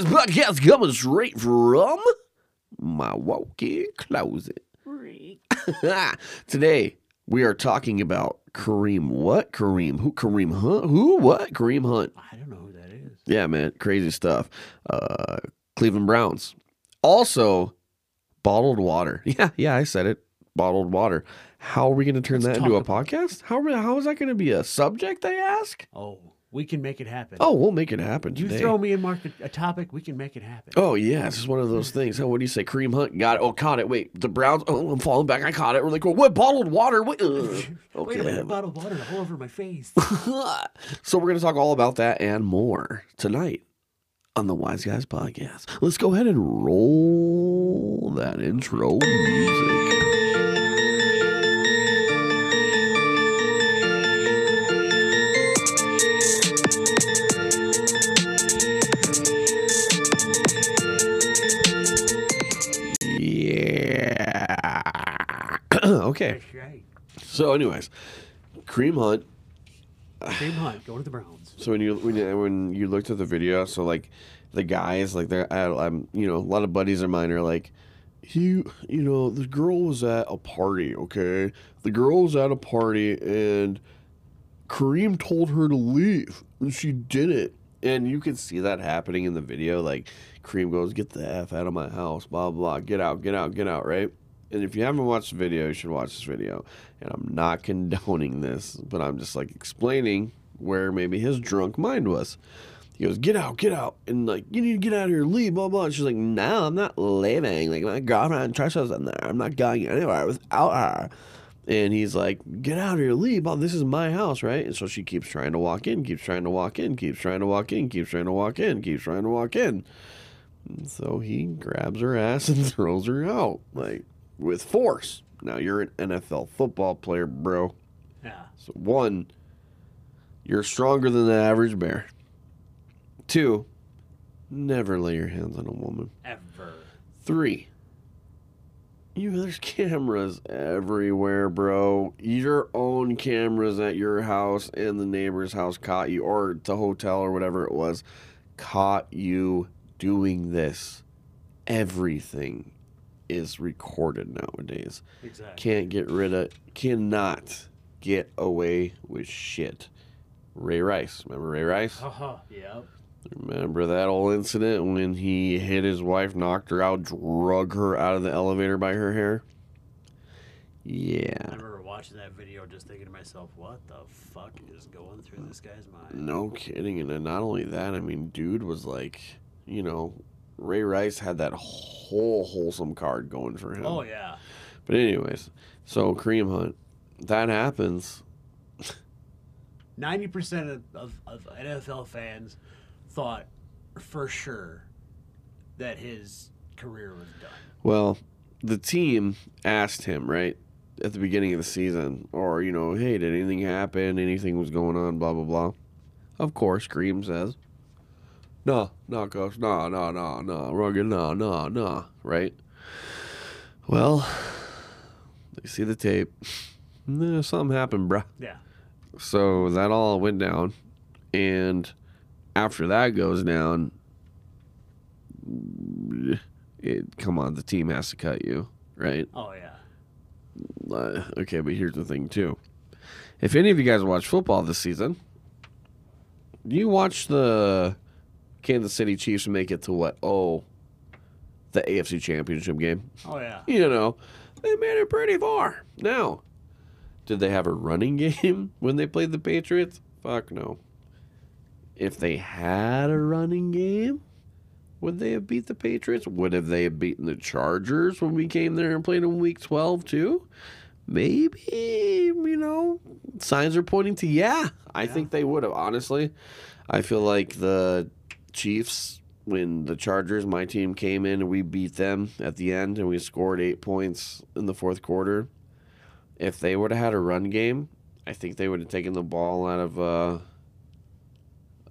Guys podcast coming straight from my walk-in closet. Today we are talking about Kareem. What Kareem? Who Kareem Hunt? Who? What Kareem Hunt? I don't know who that is. Yeah, man, crazy stuff. Uh, Cleveland Browns. Also, bottled water. Yeah, yeah, I said it. Bottled water. How are we going to turn Let's that into a podcast? How how is that going to be a subject? They ask. Oh, we can make it happen. Oh, we'll make it happen you today. throw me and Mark a, a topic, we can make it happen. Oh yeah, it's just one of those hmm. things. Oh, what do you say? Kareem Hunt got it. Oh, caught it. Wait, the Browns. Oh, I'm falling back. I caught it. We're like, what? Bottled water? What? Ugh. Wait a minute, a Okay. bottle water all over my face. so we're gonna talk all about that and more tonight on the Wise Guys podcast. Let's go ahead and roll that intro music. Okay. Right. So, anyways, Kareem Hunt. Kareem Hunt going to the Browns. So when you when you, when you looked at the video, so like the guys, like they're I, I'm um, you know a lot of buddies of mine are like, he you know the girl was at a party, okay, the girl was at a party and Kareem told her to leave and she didn't, and you can see that happening in the video. Like Kareem goes, "Get the f out of my house," blah blah, get out, get out, get out, right? And if you haven't watched the video, you should watch this video. And I'm not condoning this, but I'm just like explaining where maybe his drunk mind was. He goes, "Get out, get out," and like you need to get out of here, leave, blah blah. And she's like, "No, I'm not leaving. Like my girlfriend Trisha's in there. I'm not going anywhere without her." And he's like, "Get out of here, leave. Oh, this is my house, right?" And so she keeps trying to walk in, keeps trying to walk in, keeps trying to walk in, keeps trying to walk in, keeps trying to walk in. And so he grabs her ass and throws her out, like with force. Now you're an NFL football player, bro. Yeah. So one, you're stronger than the average bear. Two, never lay your hands on a woman. Ever. Three, you there's cameras everywhere, bro. Your own cameras at your house and the neighbor's house caught you, or the hotel or whatever it was, caught you doing this. Everything is recorded nowadays Exactly. can't get rid of cannot get away with shit. Ray Rice. Remember Ray Rice? Haha. Yep. Remember that old incident when he hit his wife, knocked her out, drug her out of the elevator by her hair? Yeah. I remember watching that video just thinking to myself, what the fuck is going through this guy's mind? No kidding. And then not only that, I mean, dude was like, you know, Ray Rice had that whole wholesome card going for him. Oh, yeah. But anyways, so Kareem Hunt, that happens. 90% of, of, of NFL fans thought for sure that his career was done. Well, the team asked him, right, at the beginning of the season, or, you know, hey, did anything happen? Anything was going on? Blah, blah, blah. Of course, Scream says, no, no, coach, no, no, no, no, rugged, no, no, no, right? Well, they see the tape. Nah, something happened, bruh. Yeah. So that all went down. And after that goes down, it, come on, the team has to cut you, right? Oh, yeah. Uh, okay, but here's the thing, too. If any of you guys watch football this season, you watch the Kansas City Chiefs make it to what? Oh, the AFC Championship game. Oh, yeah. You know, they made it pretty far. Now, did they have a running game when they played the Patriots? Fuck no. If they had a running game, would they have beat the Patriots? Would have they have beaten the Chargers when we came there and played in week 12 too? Maybe, you know, signs are pointing to yeah. I Yeah. think they would have, honestly. I feel like the Chiefs, when the Chargers, my team came in and we beat them at the end and we scored eight points in the fourth quarter. If they would have had a run game, I think they would have taken the ball out of uh,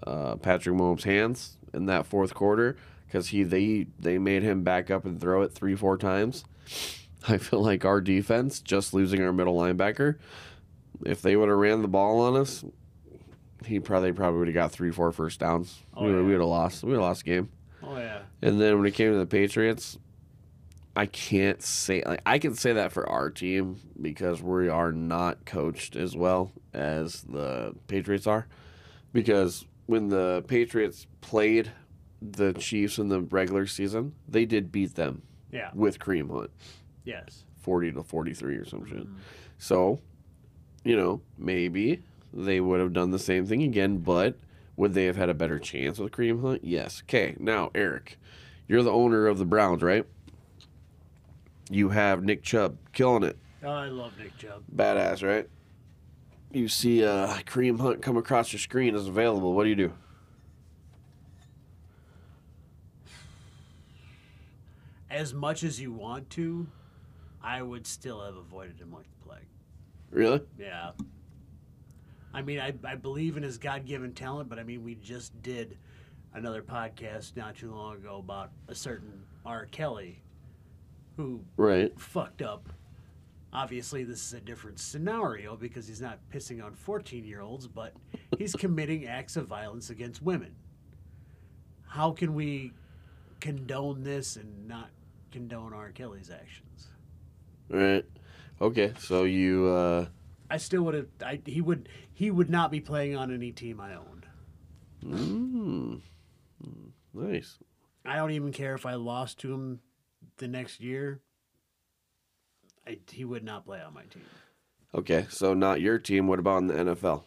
uh, Patrick Mahomes' hands in that fourth quarter because he they they made him back up and throw it three four times. I feel like our defense just losing our middle linebacker. If they would have ran the ball on us, he probably probably would have got three four first downs. Oh, we would have lost. We would have lost the game. Oh, yeah. And then when it came to the Patriots, I can't say like I can say that for our team because we are not coached as well as the Patriots are. Because when the Patriots played the Chiefs in the regular season, they did beat them Yeah. with Kareem Hunt, Yes. forty to forty three or some shit. Mhm. So, you know, maybe they would have done the same thing again, but would they have had a better chance with Kareem Hunt? Yes. Okay, now, Eric, you're the owner of the Browns, right? You have Nick Chubb killing it. Oh, I love Nick Chubb. Badass, right? You see uh, Kareem Hunt come across your screen as available. What do you do? As much as you want to, I would still have avoided him like the plague. Really? Yeah. I mean, I, I believe in his God given talent, but I mean, we just did another podcast not too long ago about a certain R. Kelly who Right. fucked up. Obviously, this is a different scenario because he's not pissing on 14 year olds, but he's committing acts of violence against women. How can we condone this and not condone R. Kelly's actions? Right. Okay, so you uh, I still would have. I, he would. He would not be playing on any team I owned. mm, nice. I don't even care if I lost to him the next year. I, he would not play on my team. Okay, so not your team. What about in the NFL?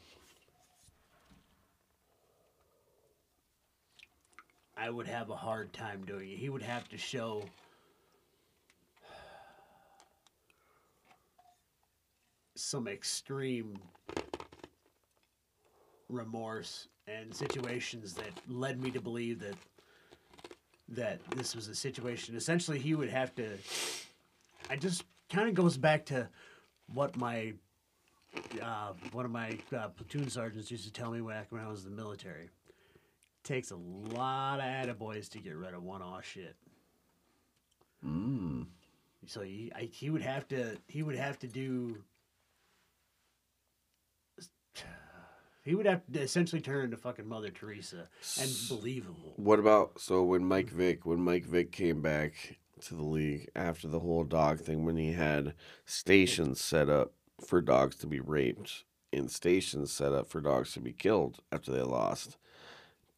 I would have a hard time doing it. He would have to show some extreme remorse and situations that led me to believe that that this was a situation. Essentially, he would have to. I just kind of goes back to what my uh, one of my uh, platoon sergeants used to tell me back when I was in the military takes a lot of attaboys to get rid of one aw shit. Mm. So he I, he would have to he would have to do he would have to essentially turn into fucking Mother Teresa and believable. What about so when Mike Vick when Mike Vick came back to the league after the whole dog thing when he had stations set up for dogs to be raped and stations set up for dogs to be killed after they lost.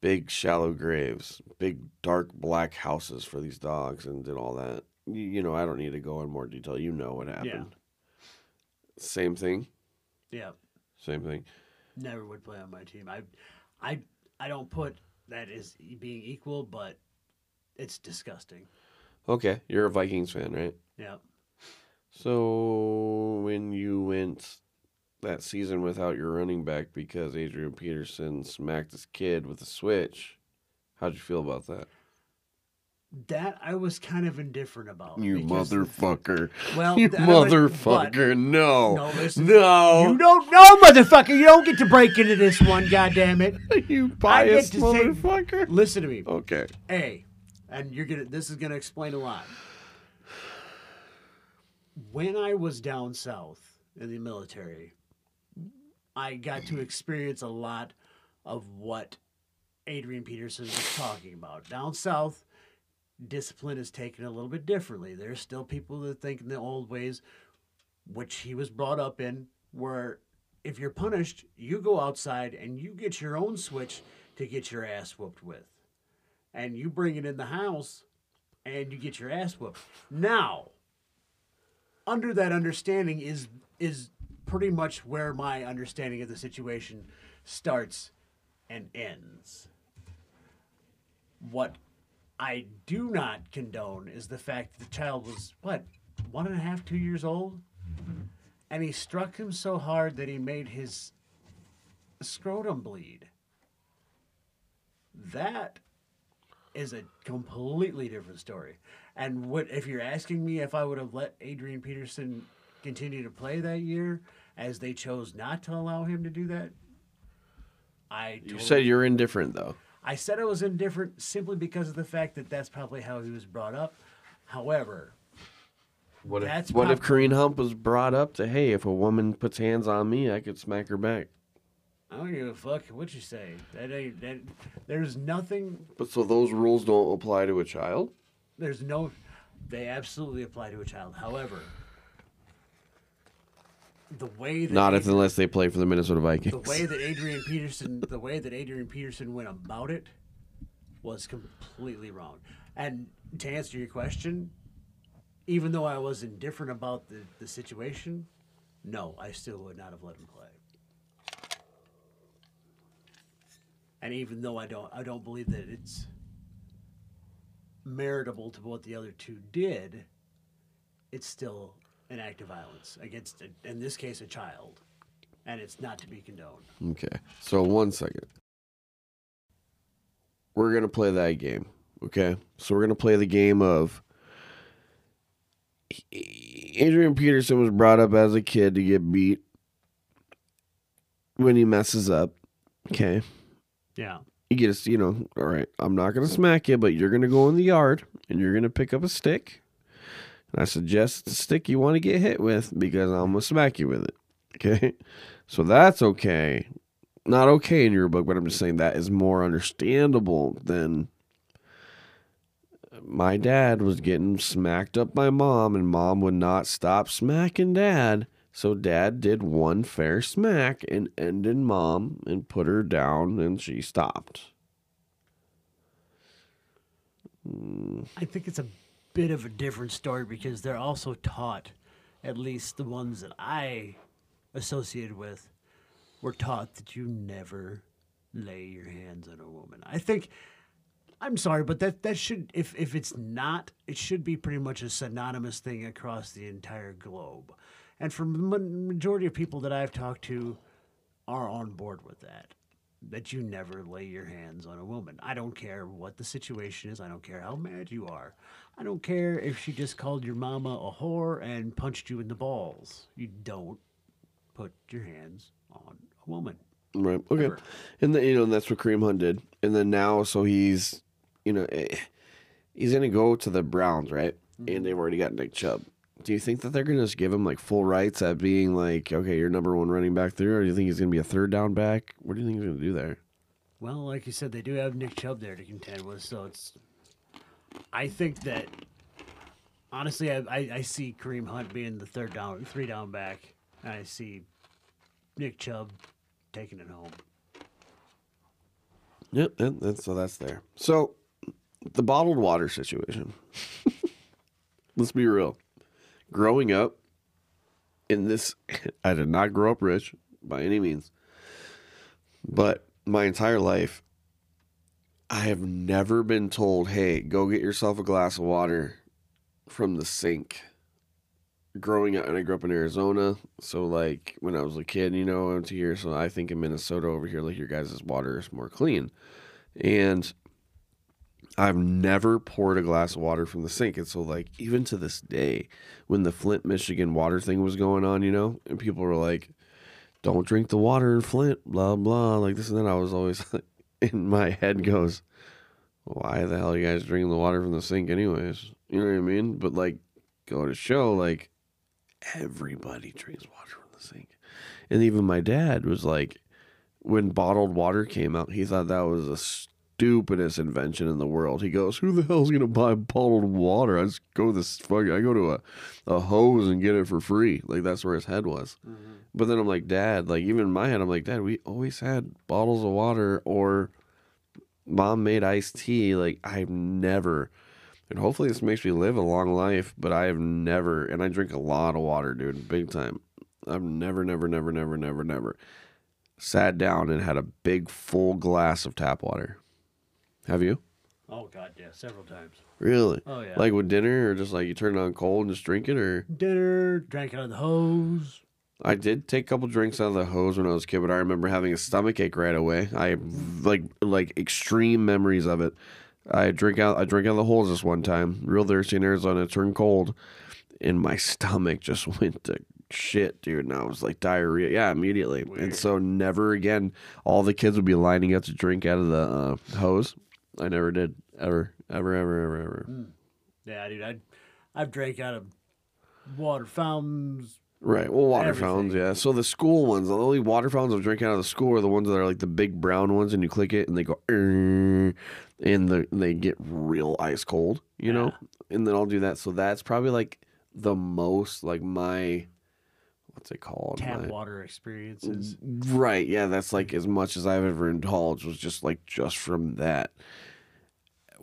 Big shallow graves, big dark black houses for these dogs and did all that. You, you know, I don't need to go in more detail. You know what happened. Same thing. Yeah, Same thing. Never would play on my team. I I I don't put that as being equal, but it's disgusting. Okay, you're a Vikings fan, right? Yeah. So when you went that season without your running back because Adrian Peterson smacked his kid with a switch, how'd you feel about that? That I was kind of indifferent about. You motherfucker. Well, you th- I was- motherfucker. No. No, listen. No. You don't know, motherfucker. You don't get to break into this one, goddamn it. you biased to say- motherfucker. Listen to me. Okay. A, and you're gonna. This is gonna explain a lot. When I was down south in the military, I got to experience a lot of what Adrian Peterson was talking about. Down south, discipline is taken a little bit differently. There's still people that think in the old ways, which he was brought up in, where if you're punished, you go outside and you get your own switch to get your ass whooped with. And you bring it in the house and you get your ass whooped. Now, under that understanding is is pretty much where my understanding of the situation starts and ends. What I do not condone is the fact that the child was what one and a half, two years old, and he struck him so hard that he made his scrotum bleed. That is a completely different story. And what if you're asking me if I would have let Adrian Peterson continue to play that year, as they chose not to allow him to do that? I You totally- said you're indifferent though. I said I was indifferent simply because of the fact that that's probably how he was brought up. However, What if That's what if Kareem Hump was brought up to hey, if a woman puts hands on me, I could smack her back. I don't give a fuck what you say. That ain't that. There's nothing. But so those rules don't apply to a child? There's no. They absolutely apply to a child. However, the way that Not if Adrian- unless they play for the Minnesota Vikings. the way that Adrian Peterson, the way that Adrian Peterson went about it, was completely wrong. And to answer your question, even though I was indifferent about the, the situation, no, I still would not have let him play. And even though I don't, I don't believe that it's meritable to what the other two did, it's still an act of violence against, a, in this case, a child, and it's not to be condoned. Okay. So one second. We're gonna play that game. Okay. So we're gonna play the game of Adrian Peterson was brought up as a kid to get beat when he messes up. Okay. Yeah. You get a, you know, all right, I'm not gonna smack you, but you're gonna go in the yard and you're gonna pick up a stick. I suggest the stick you want to get hit with because I'm gonna smack you with it. Okay. So that's okay. Not okay in your book, but I'm just saying that is more understandable than my dad was getting smacked up by mom, and mom would not stop smacking dad. So dad did one fair smack and ended mom and put her down, and she stopped. I think it's a bit of a different story because they're also taught, at least the ones that I associated with, were taught that you never lay your hands on a woman. I think I'm sorry, but that that should if if it's not, it should be pretty much a synonymous thing across the entire globe. And for the majority of people that I've talked to are on board with that. That you never lay your hands on a woman. I don't care what the situation is. I don't care how mad you are. I don't care if she just called your mama a whore and punched you in the balls. You don't put your hands on a woman. Right. Okay. Ever. And then you know and that's what Kareem Hunt did. And then now, so he's, you know, eh, he's gonna go to the Browns, right? And they've already got Nick Chubb. Do you think that they're gonna just give him like full rights at being like, okay, you're number one running back there, or do you think he's gonna be a third down back? What do you think he's gonna do there? Well, like you said, they do have Nick Chubb there to contend with, so it's. I think that honestly, I, I, I see Kareem Hunt being the third down, three down back, and I see Nick Chubb taking it home. Yep. And, and so that's there. So the bottled water situation. Let's be real. Growing up in this, I did not grow up rich by any means, but my entire life, I have never been told, hey, go get yourself a glass of water from the sink. Growing up, and I grew up in Arizona, so like when I was a kid, you know, I went to here, so I think in Minnesota over here, like your guys' water is more clean. And I've never poured a glass of water from the sink. And so, like, even to this day, when the Flint, Michigan water thing was going on, you know, and people were like, don't drink the water in Flint, blah, blah, like this and that, I was always in my head goes, why the hell are you guys drinking the water from the sink, anyways? You know what I mean? But, like, go to show, like, everybody drinks water from the sink. And even my dad was like, when bottled water came out, he thought that was the stupidest invention in the world. He goes, "Who the hell's gonna buy bottled water? I just go to this fuck. I go to a, a hose and get it for free. Like that's where his head was. Mm-hmm. But then I'm like, Dad, like even in my head, I'm like, Dad, we always had bottles of water or mom made iced tea. Like I've never. And hopefully this makes me live a long life, but I have never, and I drink a lot of water, dude, big time. I've never, never, never, never, never, never sat down and had a big full glass of tap water. Have you? Oh God, yeah, several times. Really? Oh yeah. Like with dinner, or just like you turn it on cold and just drink it, or dinner, drank out of the hose. I did take a couple drinks out of the hose when I was a kid, but I remember having a stomach ache right away. I have like like extreme memories of it. I drink out I drank out of the hose this one time, real thirsty in Arizona, it turned cold, and my stomach just went to shit, dude. And I was like diarrhea, yeah, immediately. And so never again. All the kids would be lining up to drink out of the uh, hose. I never did, ever, ever, ever, ever, ever. Hmm. Yeah, dude, I, I've drank out of water fountains, Right. Well, water Everything. fountains, yeah. So the school ones, the only water fountains I'm drinking out of the school are the ones that are like the big brown ones, and you click it and they go, and the, they get real ice cold, you know. And then I'll do that. So that's probably like the most like my what's it called? Tap water experiences. Right. Yeah, that's like as much as I've ever indulged was just like just from that.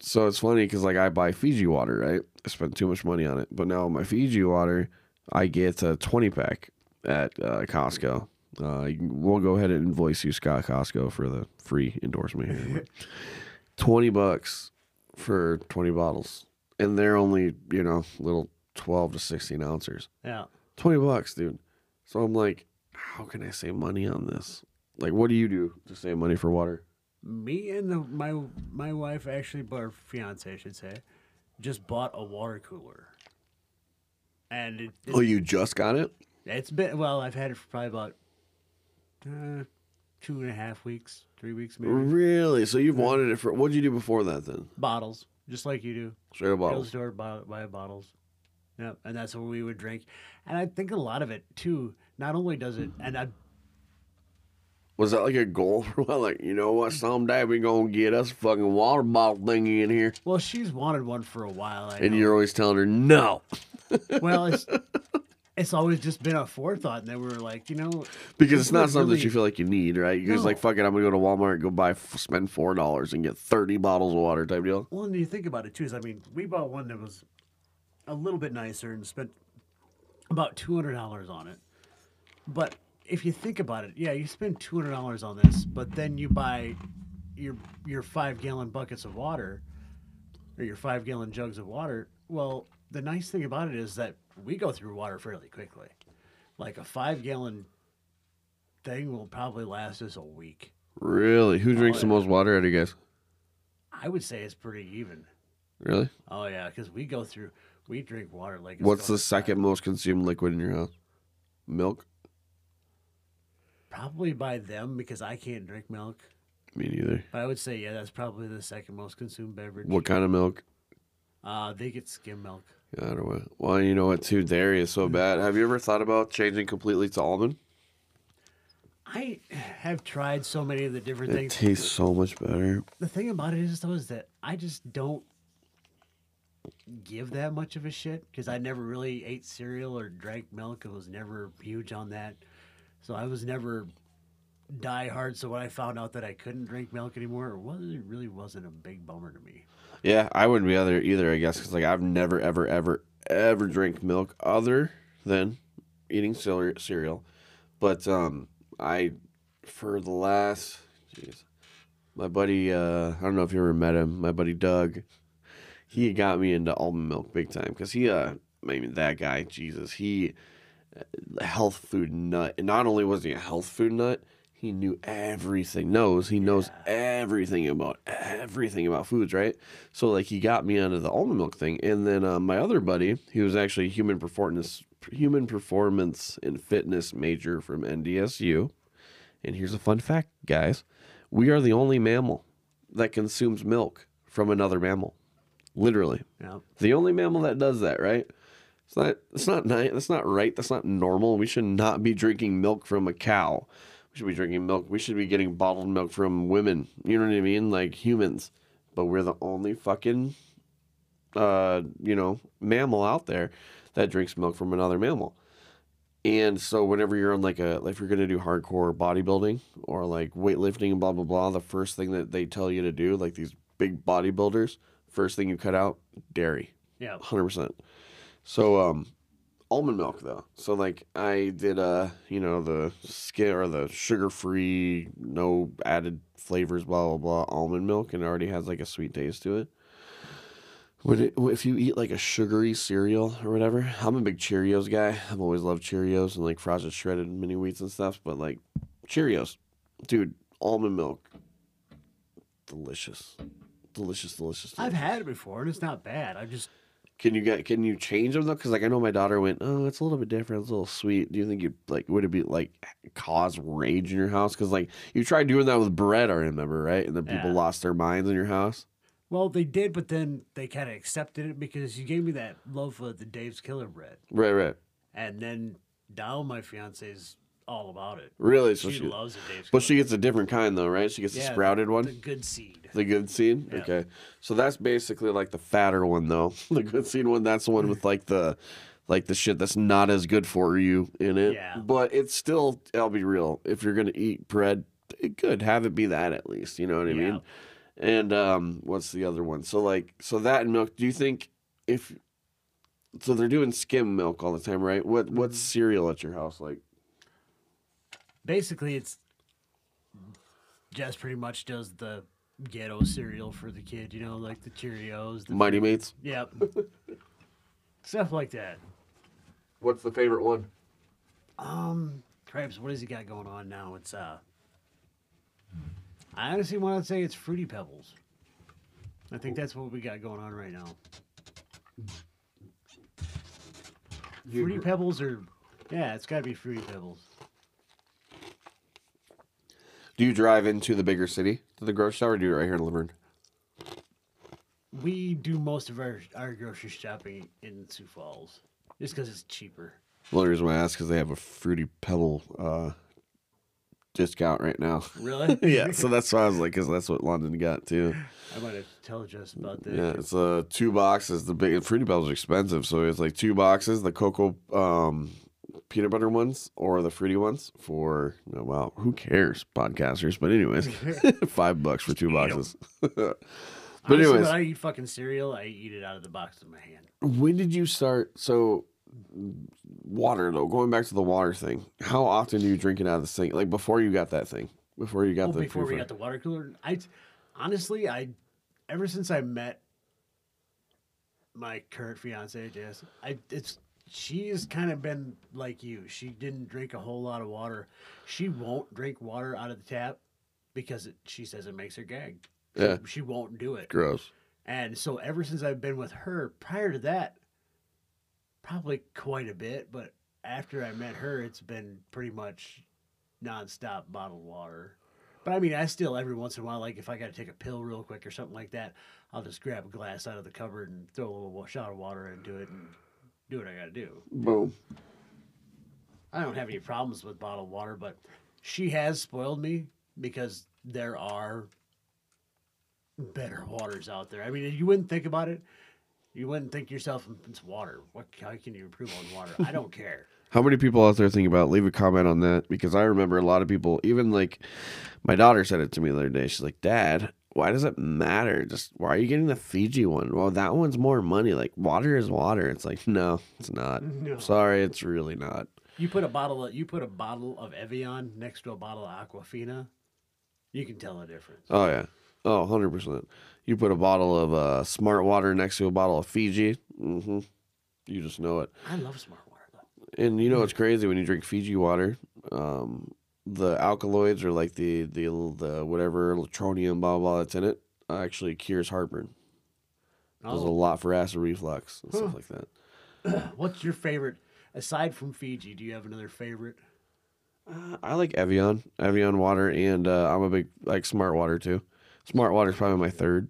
so it's funny because like I buy Fiji water, right? I spend too much money on it, but now my Fiji water, I get a twenty pack at uh, Costco. Uh, we'll go ahead and invoice you, Scott Costco, for the free endorsement here. twenty bucks for twenty bottles, and they're only you know little twelve to sixteen ounces. Yeah. 20 bucks, dude. So I'm like, how can I save money on this? Like, what do you do to save money for water? Me and the, my my wife actually, our fiance, I should say, just bought a water cooler. And it, it, Oh, you just got it? it's been well. I've had it for probably about uh, two and a half weeks, three weeks maybe. Really? So you've wanted it for, what'd you do before that then? Bottles, just like you do. Straight up Go to the bottles. store, buy, buy bottles. Yep, and that's what we would drink. And I think a lot of it too. Not only does it, and I Was that like a goal for what? Like, you know what? Someday we gonna get us a fucking water bottle thingy in here. well, she's wanted one for a while. I And know. you're always telling her, no. well, it's it's always just been a forethought, and then we were like, you know, Because it's not something that you feel like you need, right? You're just like, fuck it, I'm gonna go to Walmart, go buy, spend $4 and get 30 bottles of water type deal. well, and you think about it too. Is I mean, we bought one that was a little bit nicer and spent about two hundred dollars on it. But if you think about it, yeah, you spend two hundred dollars on this, but then you buy your your five gallon buckets of water or your five gallon jugs of water. Well, the nice thing about it is that we go through water fairly quickly. Like a five gallon thing will probably last us a week. Really? Who drinks the oh, most water out of you guys? I would say it's pretty even. Really? Oh yeah, because we go through, we drink water like. It's What's the second most consumed liquid in your house? Milk? Probably by them because I can't drink milk. Me neither. But I would say yeah, that's probably the second most consumed beverage. What kind of milk? Uh, they get skim milk. Yeah, I don't know. Well, you know what, too? Dairy is so bad. Have you ever thought about changing completely to almond? I have tried so many of the different things. It things. tastes so much better. the thing about it is though is that I just don't give that much of a shit because I never really ate cereal or drank milk. I was never huge on that, so I was never die hard. So when I found out that I couldn't drink milk anymore, it wasn't it really wasn't a big bummer to me. Yeah, I wouldn't be other either, I guess, because like I've never, ever, ever, ever drank milk other than eating cereal. But um, I, for the last, jeez, my buddy, uh, I don't know if you ever met him, my buddy Doug, he got me into almond milk big time because he, uh, I mean, that guy, Jesus, he, health food nut. And not only was he a health food nut, he knew everything. Knows he knows everything about everything about foods, right? So like he got me onto the almond milk thing, and then uh, my other buddy, he was actually a human performance human performance and fitness major from NDSU. And here's a fun fact, guys: we are the only mammal that consumes milk from another mammal. Literally, Yeah. the only mammal that does that, right? It's not. It's not nice. That's not right. That's not normal. We should not be drinking milk from a cow. We should be drinking milk. We should be getting bottled milk from women. You know what I mean? Like humans. But we're the only fucking, uh, you know, mammal out there that drinks milk from another mammal. And so whenever you're on like a, like if you're gonna do hardcore bodybuilding or like weightlifting and blah blah blah, the first thing that they tell you to do, like these big bodybuilders, first thing you cut out, dairy Yeah. hundred percent. So um, almond milk though. So like I did uh you know the skin or the sugar free, no added flavors, blah blah blah almond milk, and it already has like a sweet taste to it. When it, if you eat like a sugary cereal or whatever, I'm a big Cheerios guy. I've always loved Cheerios and like frosted shredded mini wheats and stuff. But like Cheerios, dude, almond milk, delicious, delicious, delicious. I've had it before and it's not bad. I just Can you get? Can you change them though? Because like I know my daughter went, oh, it's a little bit different. It's a little sweet. Do you think you like would it be like cause rage in your house? Because like you tried doing that with bread, I remember, right? And then people Yeah. lost their minds in your house. well they did, but then they kind of accepted it because you gave me that loaf of the Dave's Killer bread. Right, right. And then now my fiance's all about it. Really? So she, she, loves it, Dave's but she gets a different kind though, right? She gets the Yeah, sprouted one. The good seed. The good seed? Yeah. Okay. So that's basically like the fatter one though. the good seed one, that's the one with like the like the shit that's not as good for you in it. Yeah. But it's still I'll be real. If you're gonna eat bread, it could have it be that at least. You know what I Yeah. mean? And um what's the other one? So like so that and milk, do you think if so they're doing skim milk all the time, right? What what's Mm-hmm. cereal at your house like? Basically, it's Jess pretty much does the ghetto cereal for the kid, you know, like the Cheerios. The, Mighty Mates? yep. Stuff like that. What's the favorite one? Um, Crabs, what has he got going on now? It's uh, I honestly want to say it's Fruity Pebbles. I think that's what we got going on right now. Fruity Pebbles are, yeah, it's got to be Fruity Pebbles. Do you drive into the bigger city to the grocery store or do you it right here in Luverne? We do most of our our grocery shopping in Sioux Falls, just because it's cheaper. The only reason why I ask is they have a fruity pebble uh, discount right now. Really? yeah, so that's why I was like, because that's what London got too. I might have to tell Jess about that. Yeah, it's uh two boxes. The big fruity pebbles are expensive, so it's like two boxes, the cocoa um, peanut butter ones or the fruity ones for oh, wow, who cares, podcasters? But anyways, five bucks for two boxes. but Honestly, anyways, when I eat fucking cereal, I eat it out of the box in my hand. When did you start? So, water though. Going back to the water thing, how often do you drink it out of the sink? Like before you got that thing, before you got Oh, the before we got the water cooler, I honestly, I ever since I met my current fiance, Jess, I it's she has kind of been like you. She didn't drink a whole lot of water. She won't drink water out of the tap because it, she says it makes her gag. She, Yeah. she won't do it. gross. And so ever since I've been with her, prior to that, probably quite a bit, but after I met her, it's been pretty much nonstop bottled water. But I mean, I still every once in a while, like if I got to take a pill real quick or something like that, I'll just grab a glass out of the cupboard and throw a little shot of water into it and do what I got to do. Boom. I don't have any problems with bottled water, but she has spoiled me because there are better waters out there. I mean, you wouldn't think about it. You wouldn't think yourself, it's water. What? How can you improve on water? I don't care. How many people out there think about? Leave a comment on that because I remember a lot of people. Even like my daughter said it to me the other day. She's like, "Dad, why does it matter? Just why are you getting the Fiji one? Well, that one's more money. Like water is water. It's like no, it's not. No. Sorry, it's really not. You put a bottle. Of, you put a bottle of Evian next to a bottle of Aquafina. You can tell the difference. Oh yeah. Oh, 100 percent. You put a bottle of uh, Smart Water next to a bottle of Fiji. Mm-hmm. You just know it. I love smart water though. And you know what's crazy when you drink Fiji water, um, the alkaloids or like the the the whatever latronium blah blah that's in it actually cures heartburn. Does a Oh, lot for acid reflux and stuff like that. what's your favorite aside from Fiji? Do you have another favorite? Uh, I like Evian, Evian water, and uh, I'm a big like Smart Water too. Smart Water is probably my third.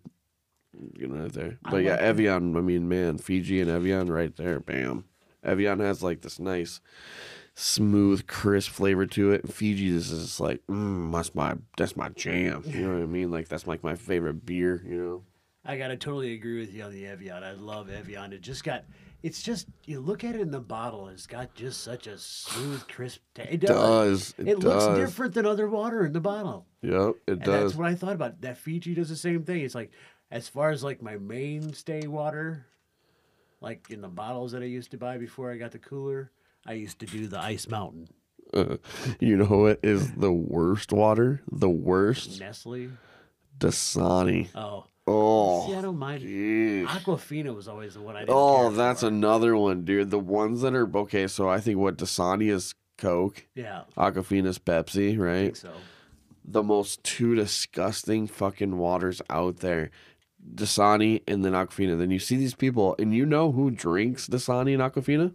You know, right there. I But yeah, like it. Evian. I mean, man, Fiji and Evian right there. Bam. Evian has like this nice, smooth, crisp flavor to it. Fiji is just like, mm, that's my that's my jam. You know what I mean? Like that's like my favorite beer. You know. I gotta totally agree with you on the Evian. I love Evian. It just got, it's just you look at it in the bottle. It's got just such a smooth, crisp. ta- It does. Does it, It, does? looks different than other water in the bottle. Yep, it And does. that's what I thought about. That Fiji does the same thing. It's like, as far as like my mainstay water, like in the bottles that I used to buy before I got the cooler, I used to do the Ice Mountain, uh, you know what is the worst water? The worst Nestle. Dasani. Oh, Oh, see, I don't mind. Yeesh. Aquafina was always the one I didn't. Oh, that's another one, dude. The ones that are okay. So I think what Dasani is Coke, yeah. Aquafina's Pepsi, I right? think so. The most two disgusting fucking waters out there. Dasani and then Aquafina. Then you see these people, and you know who drinks Dasani and Aquafina?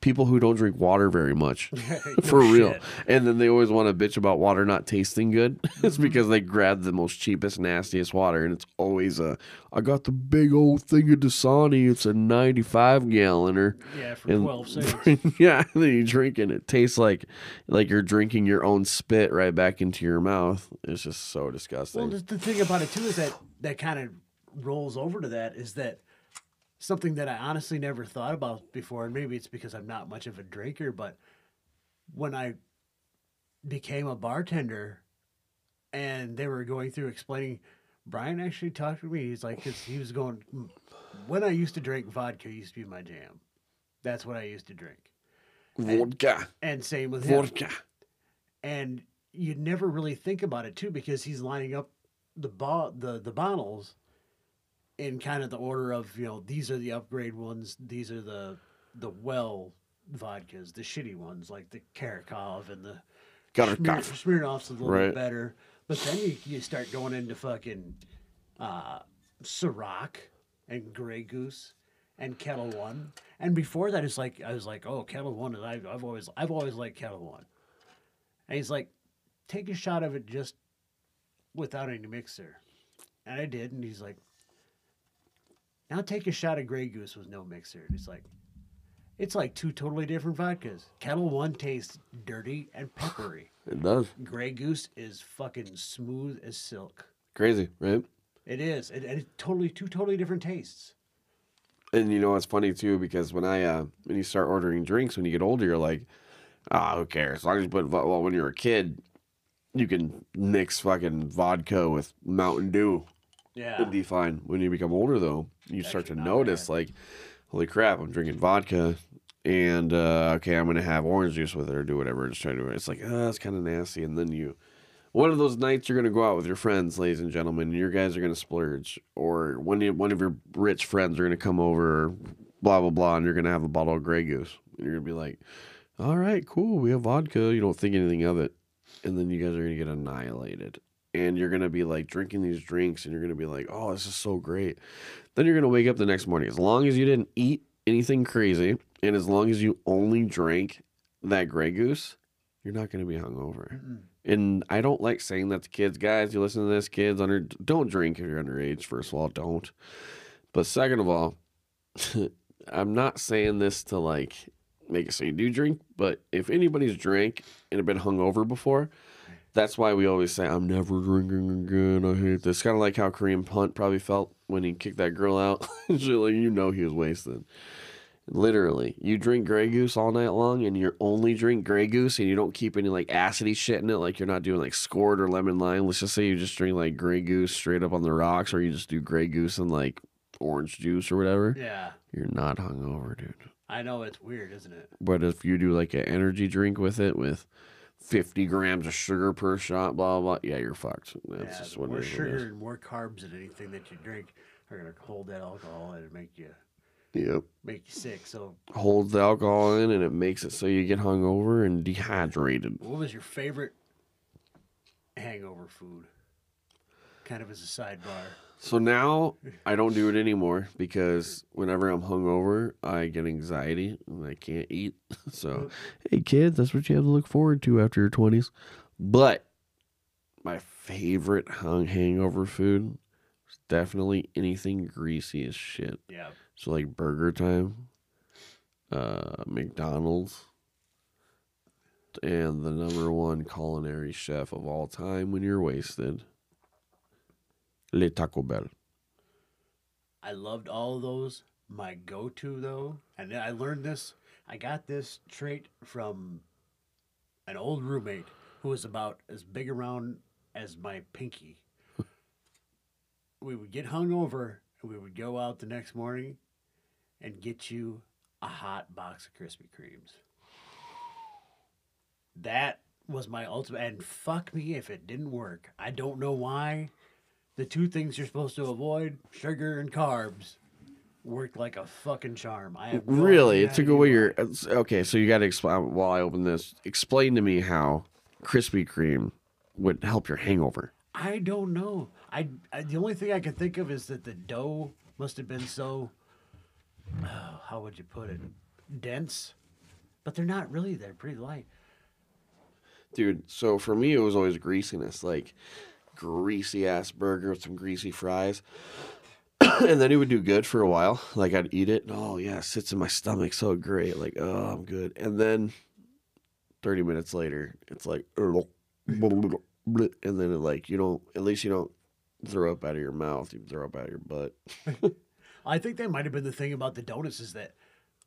People who don't drink water very much, No for real. shit. And then they always want to bitch about water not tasting good. Mm-hmm. it's because they grab the most cheapest, nastiest water, and it's always a, I got the big old thing of Dasani. It's a ninety-five galloner. Yeah, for And- 12 cents. yeah, and then you drink and it tastes like like you're drinking your own spit right back into your mouth. It's just so disgusting. Well, the, the thing about it too is that that kind of rolls over to that is that something that I honestly never thought about before, and maybe it's because I'm not much of a drinker, but when I became a bartender and they were going through explaining, Brian actually talked to me. He's like, 'cause he was going, "Mm, when I used to drink vodka, used to be my jam. That's what I used to drink. Vodka, And same with him vodka. and you never really think about it too because he's lining up the bo- the the bottles in kind of the order of you know these are the upgrade ones these are the the well vodkas the shitty ones like the Karakov and the Got her Smirn- cough. Smirnoff's a little Right. bit better but then you, you start going into fucking uh Ciroc and Grey Goose and Ketel One and before that it's like I was like oh Ketel One and I've, I've always I've always liked Ketel One and he's like, take a shot of it just without any mixer. And I did. And he's like, now take a shot of Grey Goose with no mixer. And he's like, it's like two totally different vodkas. Ketel One tastes dirty and peppery. It does. Grey Goose is fucking smooth as silk. Crazy, right? It is. It, and it's totally two totally different tastes. And you know it's funny too because when I uh when you start ordering drinks when you get older you're like, ah, who cares? As long as you put well when you're a kid, you can mix fucking vodka with Mountain Dew. Yeah. It'd be fine. When you become older though, you start to notice like, holy crap, I'm drinking vodka. And uh, okay, I'm gonna have orange juice with it or do whatever. Just try to. It's like, ah, it's kind of nasty. And then you, one of those nights you're gonna go out with your friends, ladies and gentlemen. And your guys are gonna splurge, or one of- one of your rich friends are gonna come over, blah blah blah, and you're gonna have a bottle of Grey Goose. And you're gonna be like, all right, cool, we have vodka. You don't think anything of it, and then you guys are gonna get annihilated. And you're gonna be like drinking these drinks, and you're gonna be like, "Oh, this is so great." Then you're gonna wake up the next morning. As long as you didn't eat anything crazy, and as long as you only drank that Grey Goose, you're not gonna be hungover. Mm-mm. And I don't like saying that to kids, guys. You listen to this, kids under don't drink if you're underage. First of all, don't. But second of all, I'm not saying this to like make it so you do drink. But if anybody's drank and have been hungover before, that's why we always say I'm never drinking again. I hate this. Kind of like how Kareem Hunt probably felt when he kicked that girl out. Like, you know, he was wasted. Literally, you drink Grey Goose all night long, and you only drink Grey Goose, and you don't keep any like acidy shit in it. Like you're not doing like scored or lemon lime. Let's just say you just drink like Grey Goose straight up on the rocks, or you just do Grey Goose and like orange juice or whatever. Yeah. You're not hungover, dude. I know it's weird, isn't it? But if you do like an energy drink with it with 50 grams of sugar per shot, blah, blah, yeah, you're fucked. That's yeah, just what more it is. sugar and more carbs than anything that you drink are gonna hold that alcohol and make you Yep. make you sick. So, Holds the alcohol in and it makes it so you get hungover and dehydrated. what was your favorite hangover food? Kind of as a sidebar. So now I don't do it anymore because whenever I'm hungover, I get anxiety and I can't eat. So, hey, kids, that's what you have to look forward to after your 20s. But my favorite hung hangover food is definitely anything greasy as shit. Yeah. So like Burger Time, uh, McDonald's, and the number one culinary chef of all time when you're wasted, Le Taco Bell. I loved all those. My go-to though, and I learned this. I got this trait from an old roommate who was about as big around as my pinky. we would get hungover and we would go out the next morning and get you a hot box of Krispy Kremes. That was my ultimate, and fuck me if it didn't work. I don't know why. The two things you're supposed to avoid, sugar and carbs, worked like a fucking charm. I have no Really, idea it how took away your. Okay, so you got to explain. While I open this, explain to me how Krispy Kreme would help your hangover. I don't know. I, I the only thing I can think of is that the dough must have been so. oh, how would you put it? Dense but they're not really. They're pretty light. Dude, so for me, it was always greasiness, like greasy ass burger with some greasy fries. and then it would do good for a while. Like I'd eat it. And, oh, yeah, it sits in my stomach so great. Like, oh, I'm good. And then 30 minutes later, it's like, and then it like, you don't, at least you don't throw up out of your mouth. You throw up out of your butt. I think that might have been the thing about the donuts is that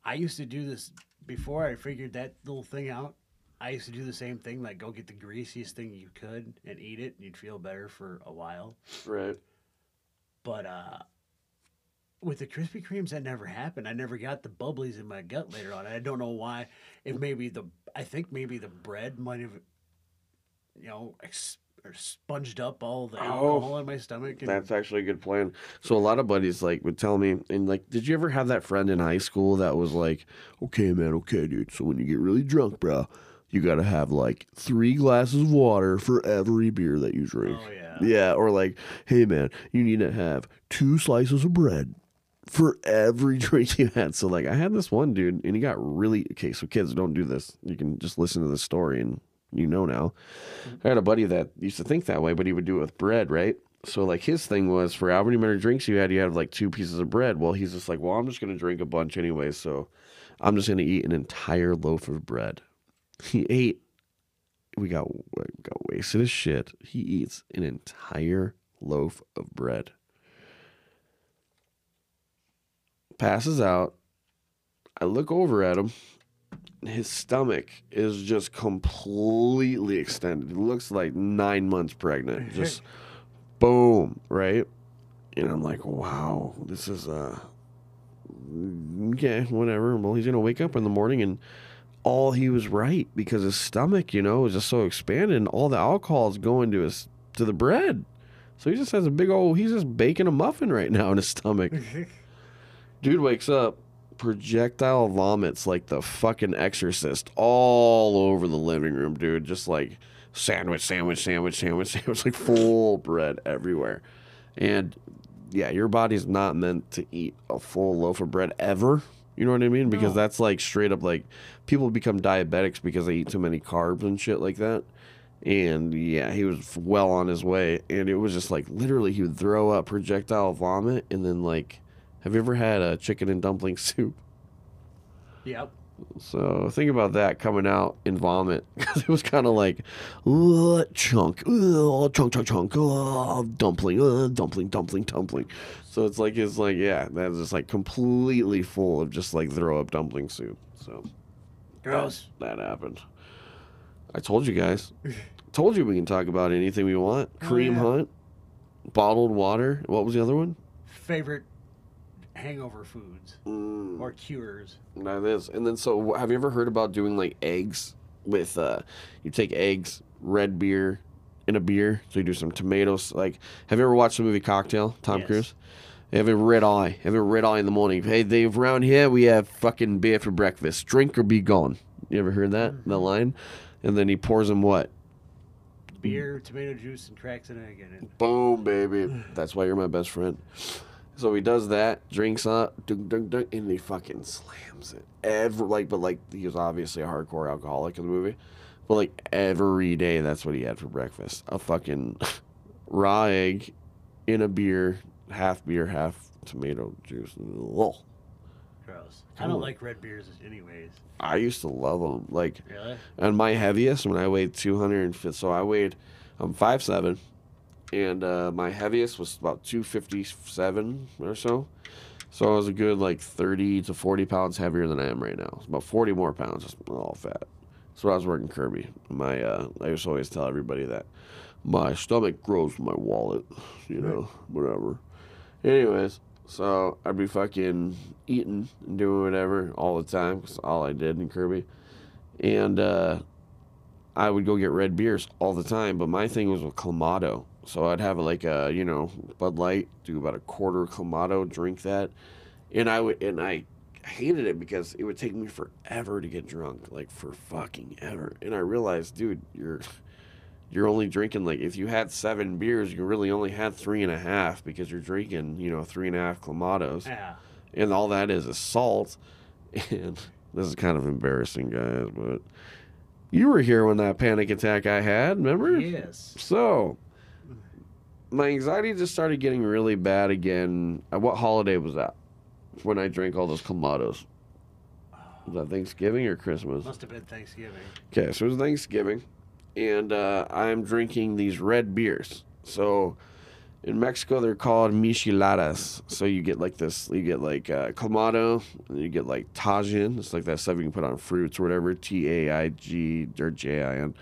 I used to do this before I figured that little thing out. I used to do the same thing, like go get the greasiest thing you could and eat it, and you'd feel better for a while. Right. But uh, with the Krispy Kremes, that never happened. I never got the bubblies in my gut later on. I don't know why. If maybe the, I think maybe the bread might have, you know, ex- or sponged up all the alcohol in my stomach. And, That's actually a good plan. So a lot of buddies like would tell me, and like, did you ever have that friend in high school that was like, okay, man, okay, dude. So when you get really drunk, bro, you gotta have like three glasses of water for every beer that you drink. oh yeah. Yeah, or like, hey man, you need to have two slices of bread for every drink you had. So like, I had this one dude, and he got really okay. So kids, don't do this. You can just listen to the story, and you know now. I had a buddy that used to think that way, but he would do it with bread, right? So like his thing was for how many many drinks you had, you had like two pieces of bread. Well, he's just like, well, I'm just gonna drink a bunch anyway, so I'm just gonna eat an entire loaf of bread. He ate. We got we got wasted as shit. He eats an entire loaf of bread. Passes out. I look over at him. His stomach is just completely extended. It looks like nine months pregnant. Just boom, right? And I'm like, wow, this is uh okay, whatever. Well, he's gonna wake up in the morning and all he was right because his stomach, you know, is just so expanded and all the alcohol is going to his to the bread. So he just has a big old he's just baking a muffin right now in his stomach. Dude wakes up, projectile vomits like the fucking exorcist all over the living room, dude. Just like sandwich, sandwich, sandwich, sandwich, sandwich, like full bread everywhere. And yeah, your body's not meant to eat a full loaf of bread ever. You know what I mean? Because No. that's like straight up like people become diabetics because they eat too many carbs and shit like that. And yeah, he was well on his way. And it was just like literally he would throw up projectile vomit and then like have you ever had a chicken and dumpling soup? Yep. So think about that coming out in vomit because it was kind of like uh, chunk, uh, chunk, chunk, chunk, uh, dumpling, uh, dumpling, dumpling, dumpling. So it's like it's like yeah, that's just like completely full of just like throw up dumpling soup. So Gross. that happened. I told you guys. told you we can talk about anything we want. Oh, Cream yeah. hunt, bottled water. What was the other one? Favorite hangover foods Mm. or cures. That is. And then, so have you ever heard about doing like eggs with, uh, you take eggs, red beer, in a beer. So you do some tomatoes. Like, have you ever watched the movie Cocktail? Tom Yes. Cruise? Have a red eye. Have a red eye in the morning. Hey, Dave, around here we have fucking beer for breakfast. Drink or be gone. You ever heard that? That line? And then he pours him what? Beer, tomato juice, and cracks an egg in it. Boom, baby. That's why you're my best friend. So he does that, drinks up, dunk, dunk, dunk, and he fucking slams it. Every like, but like he was obviously a hardcore alcoholic in the movie, but like every day, that's what he had for breakfast: a fucking raw egg in a beer, half beer, half tomato juice. Ugh. Gross. I don't on. like red beers anyways. I used to love them. Like Really? And my heaviest when I weighed 250. So I weighed, I'm 5'7", and uh, my heaviest was about 257 or so. So I was a good like 30 to 40 pounds heavier than I am right now. It's about 40 more pounds, all fat. So I was working Kirby. My uh, I just always tell everybody that my stomach grows with my wallet, you know, whatever. Anyways, so I'd be fucking eating and doing whatever all the time. 'cause all I did in Kirby and uh, I would go get red beers all the time. But my thing was with Clamato, so I'd have like a you know Bud Light, do about a quarter Clamato, drink that, and I would and I hated it because it would take me forever to get drunk, like for fucking ever. And I realized, dude, you're you're only drinking like if you had seven beers, you really only had three and a half because you're drinking you know three and a half Clamatos Yeah. and all that is is salt and This is kind of embarrassing, guys, but you were here when that panic attack I had, remember? Yes. So, my anxiety just started getting really bad again. At what holiday was that? When I drank all those clamatos. Was that Thanksgiving or Christmas? Must have been Thanksgiving. Okay, so it was Thanksgiving, and uh, I'm drinking these red beers. So in Mexico, they're called micheladas. So you get like this, you get like uh, clamato, and you get like tajin. It's like that stuff you can put on fruits or whatever. T A I G or J I N.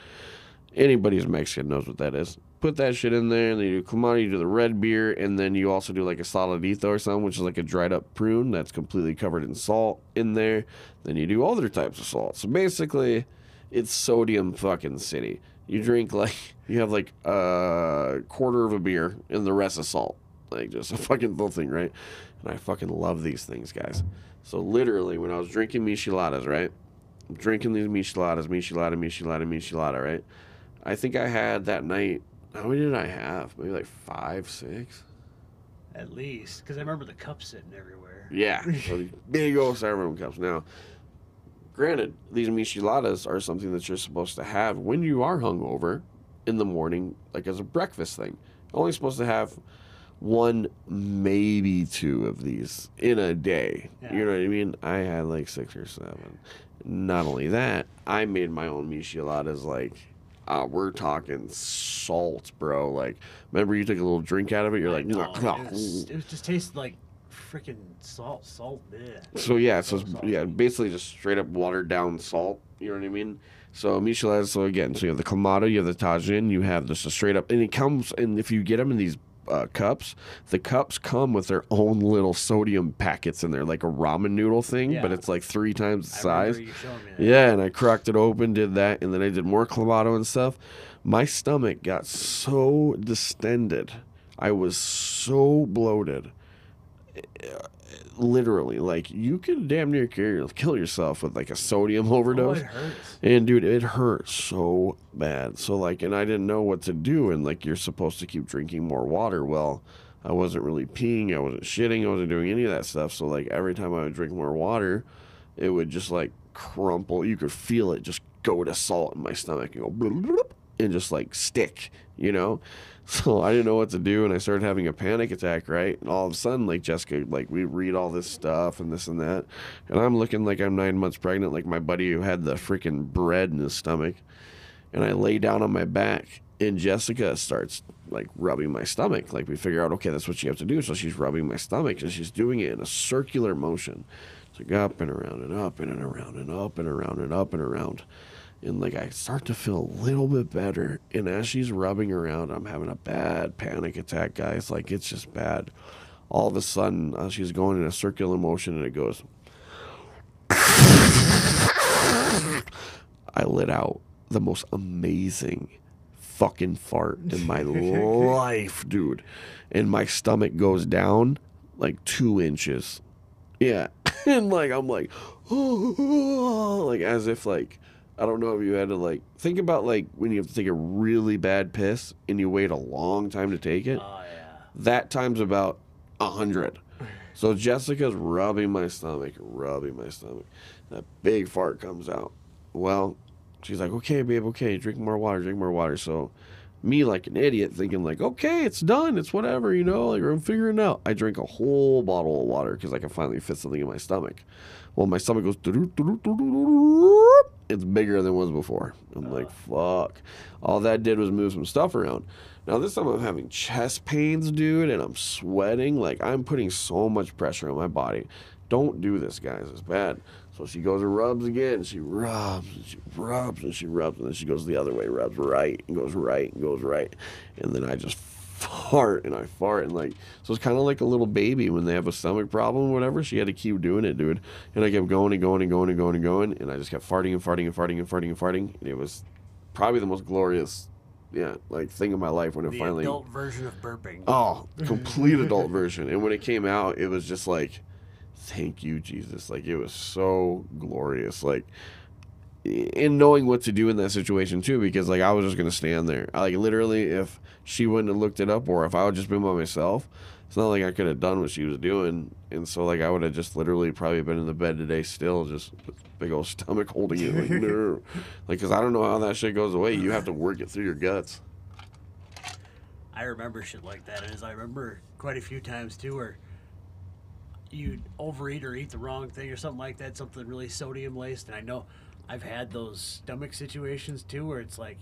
Anybody who's Mexican knows what that is. Put that shit in there, and then you do clamato, you do the red beer, and then you also do like a saladito or something, which is like a dried up prune that's completely covered in salt in there. Then you do other types of salt. So basically, it's sodium fucking city. You drink like you have like a quarter of a beer and the rest is salt. Like just a fucking little thing, right? And I fucking love these things, guys. So literally when I was drinking micheladas, right? I'm drinking these micheladas, michelada, michelada, michelada, right? I think I had that night how many did I have? Maybe like five, six? At least. Because I remember the cups sitting everywhere. Yeah. So big old styrofoam cups. Now, granted, these micheladas are something that you're supposed to have when you are hungover in the morning, like as a breakfast thing. Only supposed to have one, maybe two of these in a day. Yeah. You know what I mean? I had like six or seven. Not only that, I made my own micheladas like. Uh, we're talking salt, bro. Like, remember you took a little drink out of it? You're like, No, "Mwah, it, was, it just tasted like freaking salt. Salt. bleh. So yeah, so it's, yeah, basically just straight up watered down salt. You know what I mean? So micheladas. So again, so you have the clamato, you have the tajin, you have just a straight up, and it comes. And if you get them in these uh, cups, the cups come with their own little sodium packets in there, like a ramen noodle thing, but it's like three times the I size. you showing me that. Yeah, and I cracked it open, did that, and then I did more clamato and stuff. My stomach got so distended. I was so bloated. Literally, like you can damn near kill kill yourself with like a sodium Oh, overdose. hurts. And dude, it hurts so bad. So like, and I didn't know what to do. And like, you're supposed to keep drinking more water. Well, I wasn't really peeing. I wasn't shitting. I wasn't doing any of that stuff. So like, every time I would drink more water, it would just like crumple. You could feel it just go to salt in my stomach and go bloop, bloop, and just like stick. You know. So I didn't know what to do, and I started having a panic attack. Right, and all of a sudden, like Jessica, like we read all this stuff and this and that, and I'm looking like I'm nine months pregnant, like my buddy who had the freaking bread in his stomach. And I lay down on my back, and Jessica starts like rubbing my stomach. Like we figure out, okay, that's what you have to do. So she's rubbing my stomach, and she's doing it in a circular motion. It's like up and around and up and, and around and up and around and up and around. And like I start to feel a little bit better. And as she's rubbing around, I'm having a bad panic attack, guys. Like it's just bad. All of a sudden, uh, she's going in a circular motion, and it goes. I let out the most amazing fucking fart in my life, dude. And my stomach goes down like two inches. Yeah. and like, I'm like, like as if like, I don't know if you had to like, think about like when you have to take a really bad piss and you wait a long time to take it. Oh yeah. That time's about a hundred. So Jessica's rubbing my stomach, rubbing my stomach. That big fart comes out. Well, she's like, "Okay, babe, okay, drink more water, drink more water." So, me like an idiot, thinking like, "Okay, it's done, it's whatever, you know, like I'm figuring out." I drink a whole bottle of water because I can finally fit something in my stomach. Well, my stomach goes. It's bigger than it was before. I'm like, fuck. All that did was move some stuff around. Now this time I'm having chest pains, dude, and I'm sweating. Like I'm putting so much pressure on my body. Don't do this, guys. It's bad. So she goes and rubs again. She rubs and she rubs and she rubs and then she goes the other way, rubs right and goes right and goes right, and then I just fart and I fart and like so it's kind of like a little baby when they have a stomach problem or whatever. She had to keep doing it, dude. And I kept going and going and going and going and going, and I just kept farting and farting and farting and farting and farting. And it was probably the most glorious, yeah, like thing of my life when it The finally. adult version of burping. Oh, complete adult version. And when it came out, it was just like, thank you, Jesus. Like, it was so glorious. Like, in knowing what to do in that situation, too, because, like, I was just going to stand there. Like, literally, if she wouldn't have looked it up or if I would just been by myself, it's not like I could have done what she was doing, and so like I would have just literally probably been in the bed today still, just with big old stomach holding it, like no, like because I don't know how that shit goes away. You have to work it through your guts. I remember shit like that, and as I remember quite a few times too, where you'd overeat or eat the wrong thing or something like that, something really sodium laced. And I know I've had those stomach situations too, where it's like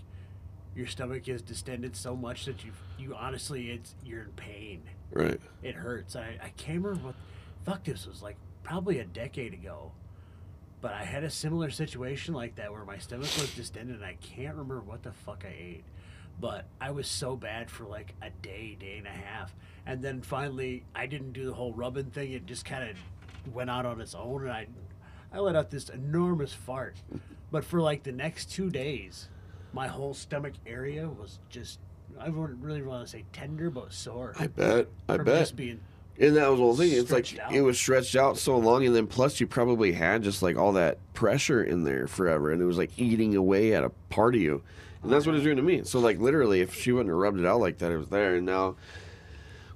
your stomach is distended so much that you you honestly it's you're in pain. Right. It hurts. I I can't remember what. Fuck, this was like probably a decade ago. But I had a similar situation like that where my stomach was distended and I can't remember what the fuck I ate. But I was so bad for like a day, day and a half. And then finally I didn't do the whole rubbing thing. It just kind of went out on its own and I I let out this enormous fart. But for like the next 2 days, my whole stomach area was just I wouldn't really want to say tender but sore. I bet. I bet. just being And that was the whole thing. It's like out. it was stretched out so long, and then plus you probably had just like all that pressure in there forever, and it was like eating away at a part of you, and that's what it's doing to me. So like literally, if she wouldn't have rubbed it out like that, it was there. And now,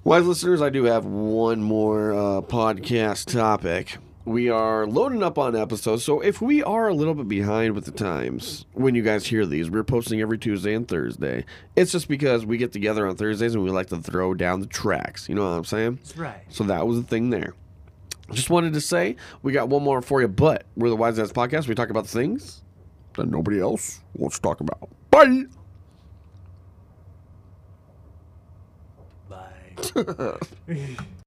wise listeners, I do have one more uh, podcast topic. We are loading up on episodes, so if we are a little bit behind with the times when you guys hear these, we're posting every Tuesday and Thursday. It's just because we get together on Thursdays and we like to throw down the tracks. You know what I'm saying? That's right. So that was the thing there. Just wanted to say we got one more for you, but we're the Wise Ass Podcast. We talk about things that nobody else wants to talk about. Bye. Bye.